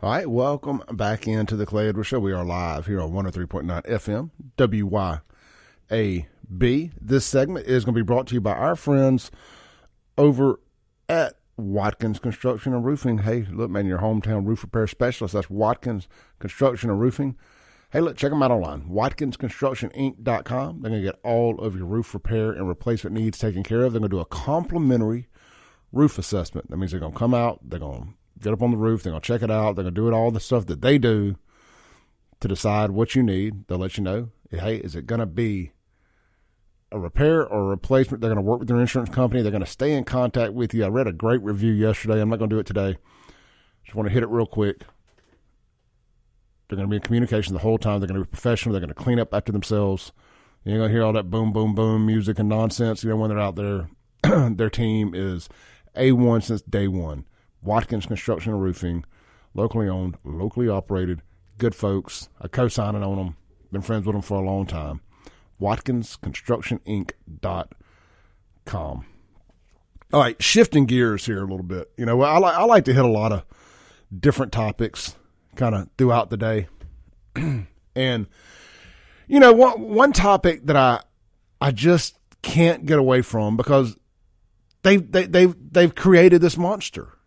All right, welcome back into the Clay Edwards Show. We are live here on 103.9 FM, WYAB. This segment is going to be brought to you by our friends over at Watkins Construction and Roofing. Hey, look, man, your hometown roof repair specialist. That's Watkins Construction and Roofing. Hey, look, check them out online. WatkinsConstructionInc.com. They're going to get all of your roof repair and replacement needs taken care of. They're going to do a complimentary roof assessment. That means they're going to come out, they're going to get up on the roof. They're going to check it out. They're going to do it all the stuff that they do to decide what you need. They'll let you know. Hey, is it going to be a repair or a replacement? They're going to work with their insurance company. They're going to stay in contact with you. I read a great review yesterday. I'm not going to do it today. Just want to hit it real quick. They're going to be in communication the whole time. They're going to be professional. They're going to clean up after themselves. You ain't going to hear all that boom, boom, boom music and nonsense. You know, when they're out there, their team is A1 since day one. Watkins Construction and Roofing, locally owned, locally operated, good folks. I co-signing on them. Been friends with them for a long time. WatkinsConstructionInc.com. All right, shifting gears here a little bit. You know, I like I like to hit a lot of different topics kind of throughout the day, and you know, one one topic that I I just can't get away from because they've they, they've they've created this monster.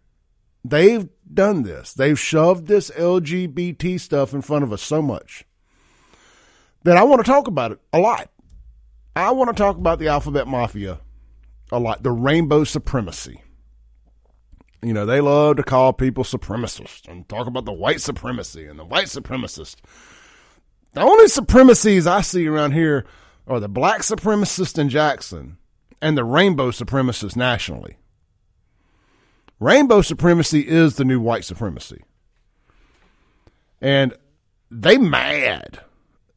They've done this. They've shoved this LGBT stuff in front of us so much that I want to talk about it a lot. I want to talk about the alphabet mafia a lot, the rainbow supremacy. You know, they love to call people supremacists and talk about the white supremacy and the white supremacist. The only supremacies I see around here are the black supremacist in Jackson and the rainbow supremacist nationally. Rainbow supremacy is the new white supremacy. And they mad.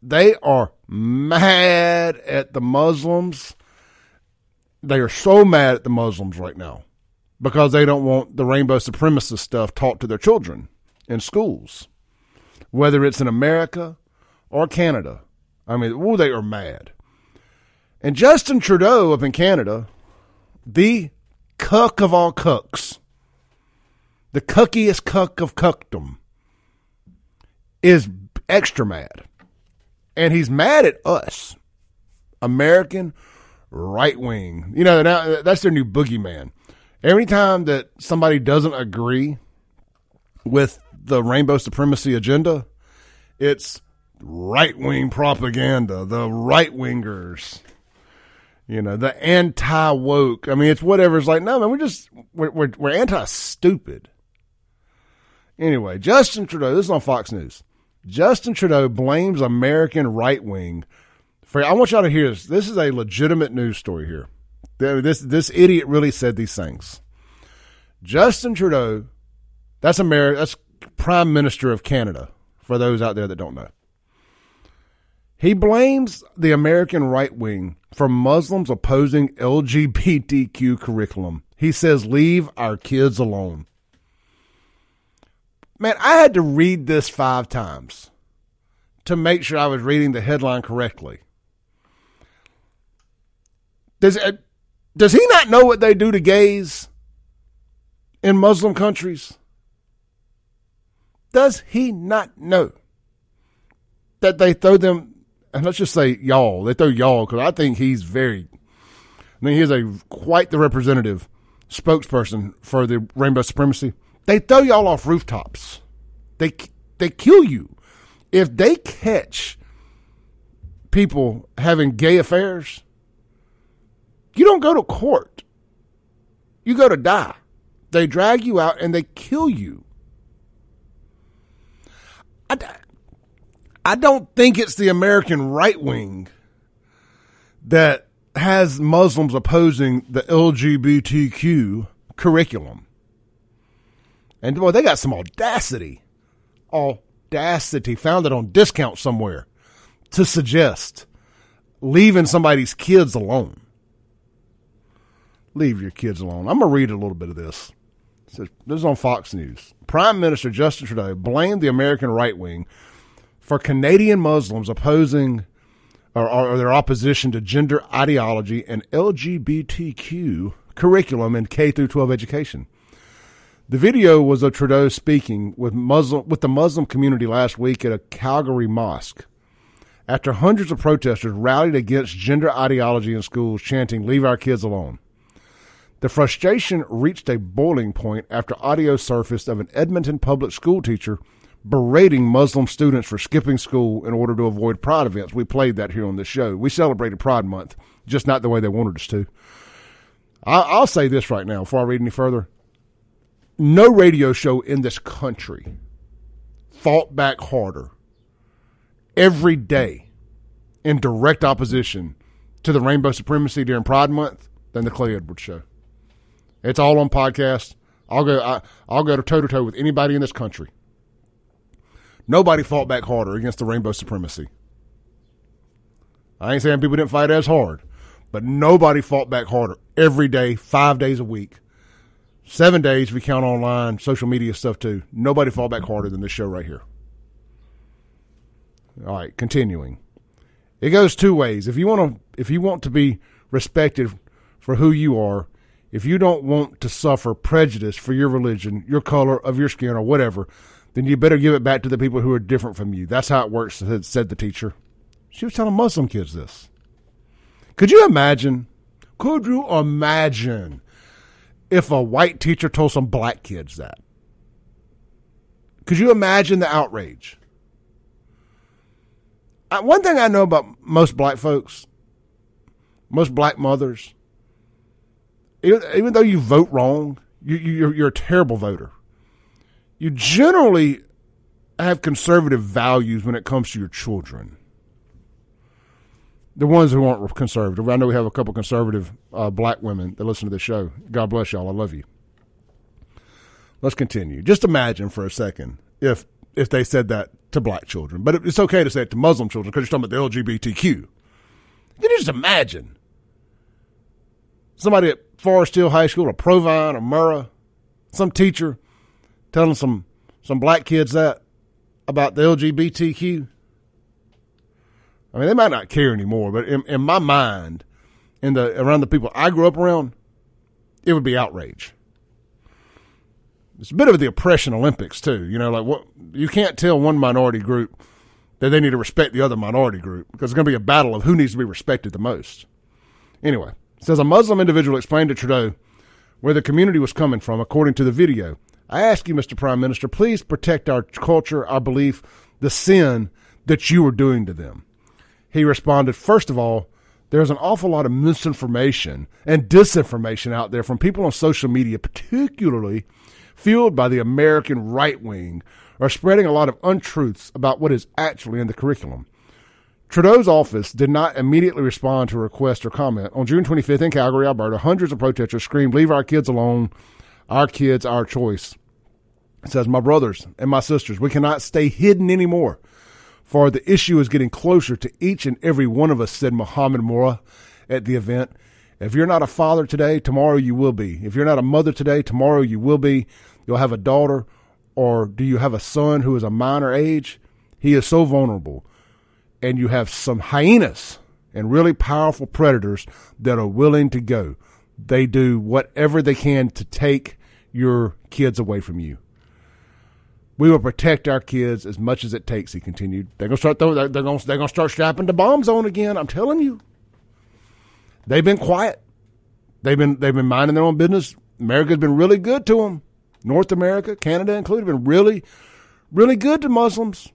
They are mad at the Muslims. They are so mad at the Muslims right now because they don't want the rainbow supremacist stuff taught to their children in schools, whether it's in America or Canada. I mean, oh, they are mad. And Justin Trudeau up in Canada, the cuck of all cucks, the cuckiest cuck of cuckdom, is extra mad. And he's mad at us, American right wing. You know, now that's their new boogeyman. Every time that somebody doesn't agree with the rainbow supremacy agenda, it's right wing propaganda, the right wingers, you know, the anti woke. I mean, it's whatever. It's like, no, man, we're just, we're, we're, we're anti stupid. Anyway, Justin Trudeau, this is on Fox News. Justin Trudeau blames American right wing for. I want y'all to hear this. This is a legitimate news story here. This this idiot really said these things. Justin Trudeau, that's America. That's Prime Minister of Canada. For those out there that don't know, he blames the American right wing for Muslims opposing LGBTQ curriculum. He says, "Leave our kids alone." Man, I had to read this five times to make sure I was reading the headline correctly. Does uh, does he not know what they do to gays in Muslim countries? Does he not know that they throw them? And let's just say y'all. They throw y'all because I think he's very. I mean, he's a quite the representative spokesperson for the rainbow supremacy. They throw y'all off rooftops. They they kill you if they catch people having gay affairs. You don't go to court. You go to die. They drag you out and they kill you. I, I don't think it's the American right wing that has Muslims opposing the LGBTQ curriculum. And boy, they got some audacity. Audacity. Found it on discount somewhere to suggest leaving somebody's kids alone. Leave your kids alone. I'm going to read a little bit of this. This is on Fox News. Prime Minister Justin Trudeau blamed the American right wing for Canadian Muslims opposing or, or, their opposition to gender ideology and LGBTQ curriculum in K through 12 education. The video was of Trudeau speaking with Muslim with the Muslim community last week at a Calgary mosque. After hundreds of protesters rallied against gender ideology in schools, chanting, Leave our kids alone. The frustration reached a boiling point after audio surfaced of an Edmonton public school teacher berating Muslim students for skipping school in order to avoid Pride events. We played that here on the show. We celebrated Pride Month, just not the way they wanted us to. I'll say this right now before I read any further. No radio show in this country fought back harder every day in direct opposition to the rainbow supremacy during Pride Month than the Clay Edwards show. It's all on podcast. I'll go. I, I'll go to toe to toe with anybody in this country. Nobody fought back harder against the rainbow supremacy. I ain't saying people didn't fight as hard, but nobody fought back harder every day, five days a week, seven days we count online, social media stuff too. Nobody fall back harder than this show right here. All right, continuing. It goes two ways. If you want to, if you want to be respected for who you are, if you don't want to suffer prejudice for your religion, your color of your skin, or whatever, then you better give it back to the people who are different from you. That's how it works, said the teacher. She was telling Muslim kids this. Could you imagine? Could you imagine if a white teacher told some black kids that? Could you imagine the outrage? One thing I know about most black folks, most black mothers, even, even though you vote wrong, you, you, you're a terrible voter. You generally have conservative values when it comes to your children. The ones who aren't conservative. I know we have a couple conservative uh, black women that listen to the show. God bless y'all. I love you. Let's continue. Just imagine for a second if if they said that to black children, but it's okay to say it to Muslim children because you're talking about the LGBTQ. Can you just imagine somebody at Forest Hill High School or Provine or Murrah, some teacher telling some some black kids that about the LGBTQ. I mean, they might not care anymore, but in, in my mind, in the around the people I grew up around, it would be outrage. It's a bit of the oppression Olympics too. You know, like what you can't tell one minority group that they need to respect the other minority group because it's going to be a battle of who needs to be respected the most. Anyway, says a Muslim individual explained to Trudeau where the community was coming from, according to the video. I ask you, Mr. Prime Minister, please protect our culture, our belief, the sin that you are doing to them. He responded, First of all, there's an awful lot of misinformation and disinformation out there from people on social media, particularly fueled by the American right wing, are spreading a lot of untruths about what is actually in the curriculum. Trudeau's office did not immediately respond to a request or comment. On June 25th in Calgary, Alberta, hundreds of protesters screamed, Leave our kids alone. Our kids, our choice. It says, My brothers and my sisters, we cannot stay hidden anymore, for the issue is getting closer to each and every one of us, said Muhammad Mora at the event. If you're not a father today, tomorrow you will be. If you're not a mother today, tomorrow you will be. You'll have a daughter, or do you have a son who is a minor age? He is so vulnerable and you have some hyenas and really powerful predators that are willing to go. They do whatever they can to take your kids away from you. We will protect our kids as much as it takes. He continued. They're gonna start throwing. They're, gonna they're gonna start strapping the bombs on again. I'm telling you. They've been quiet. They've been they've been minding their own business. America's been really good to them. North America, Canada included, been really, really good to Muslims.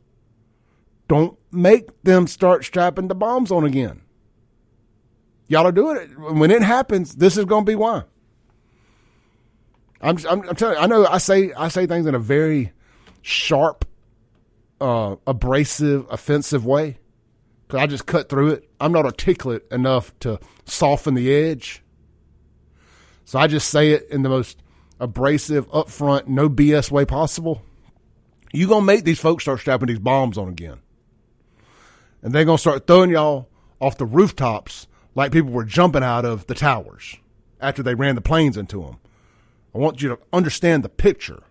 Don't make them start strapping the bombs on again. Y'all are doing it. When it happens, this is going to be why. I'm, I'm, I'm, telling you, I know I say I say things in a very sharp, uh, abrasive, offensive way. Cause I just cut through it. I'm not articulate enough to soften the edge. So I just say it in the most abrasive, upfront, no BS way possible. You gonna make these folks start strapping these bombs on again and they're going to start throwing y'all off the rooftops like people were jumping out of the towers after they ran the planes into them. I want you to understand the picture.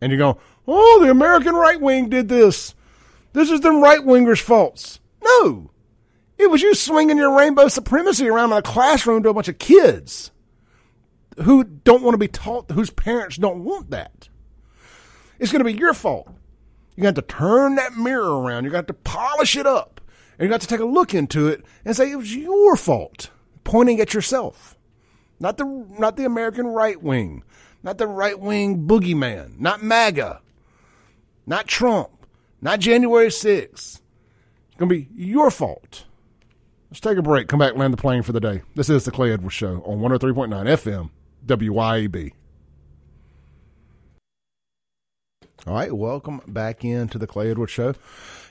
And you go, oh, the American right wing did this. This is them right wingers' faults. No, it was you swinging your rainbow supremacy around in a classroom to a bunch of kids. who don't want to be taught, whose parents don't want that. It's going to be your fault. You got to turn that mirror around. You got to polish it up. And you got to take a look into it and say it was your fault, pointing at yourself. Not the not the American right wing, not the right wing boogeyman, not MAGA, not Trump, not January 6th. It's going to be your fault. Let's take a break. Come back, land the plane for the day. This is the Clay Edwards Show on 103.9 FM, WYAB. All right, welcome back into the Clay Edwards Show.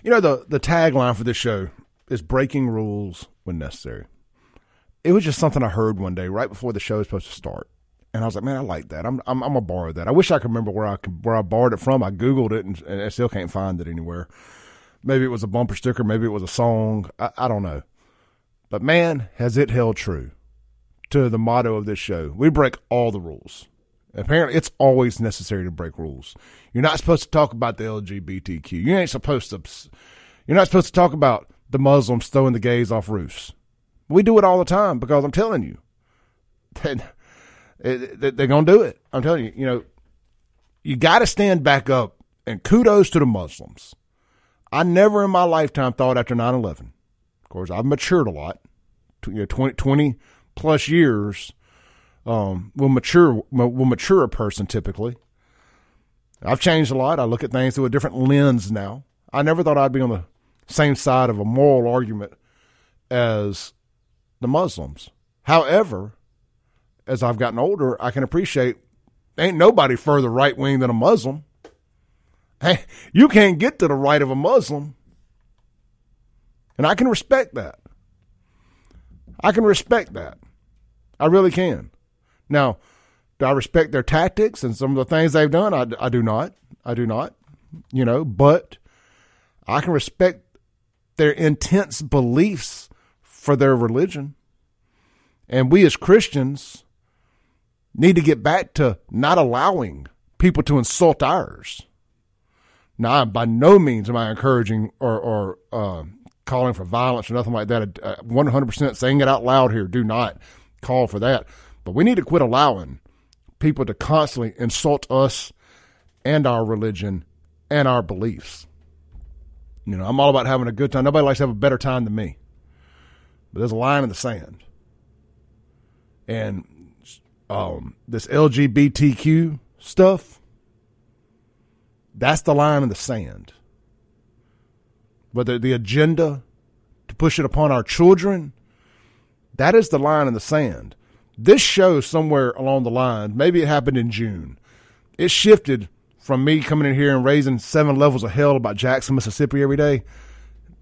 You know, the, the tagline for this show is breaking rules when necessary. It was just something I heard one day right before the show was supposed to start. And I was like, man, I like that. I'm I'm, I'm gonna borrow that. I wish I could remember where I where I borrowed it from. I googled it and, and I still can't find it anywhere. Maybe it was a bumper sticker. Maybe it was a song. I, I don't know. But man, has it held true to the motto of this show. We break all the rules. Apparently, it's always necessary to break rules. You're not supposed to talk about the LGBTQ. You ain't supposed to. You're not supposed to talk about the Muslims throwing the gays off roofs. We do it all the time because I'm telling you, they're going to do it. I'm telling you, you know, you got to stand back up. And kudos to the Muslims. I never in my lifetime thought after 9 11. Of course, I've matured a lot. You know, 20, 20 plus years um, will mature will mature a person typically. I've changed a lot. I look at things through a different lens now. I never thought I'd be on the same side of a moral argument as the Muslims. However, as I've gotten older, I can appreciate ain't nobody further right wing than a Muslim. Hey, you can't get to the right of a Muslim. And I can respect that. I can respect that. I really can. Now, do I respect their tactics and some of the things they've done? I, I do not. I do not. You know, but I can respect their intense beliefs for their religion. And we as Christians need to get back to not allowing people to insult ours. Now, by no means am I encouraging or, or uh, calling for violence or nothing like that. 100% saying it out loud here. Do not call for that. But we need to quit allowing people to constantly insult us and our religion and our beliefs. You know, I'm all about having a good time. Nobody likes to have a better time than me. But there's a line in the sand. And um, this LGBTQ stuff, that's the line in the sand. But the, the agenda to push it upon our children, that is the line in the sand. This show somewhere along the line, maybe it happened in June. It shifted from me coming in here and raising seven levels of hell about Jackson, Mississippi every day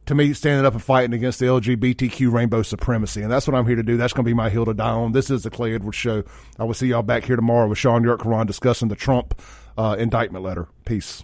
to me standing up and fighting against the LGBTQ rainbow supremacy. And that's what I'm here to do. That's going to be my hill to die on. This is the Clay Edwards Show. I will see y'all back here tomorrow with Sean York Karan discussing the Trump uh, indictment letter. Peace.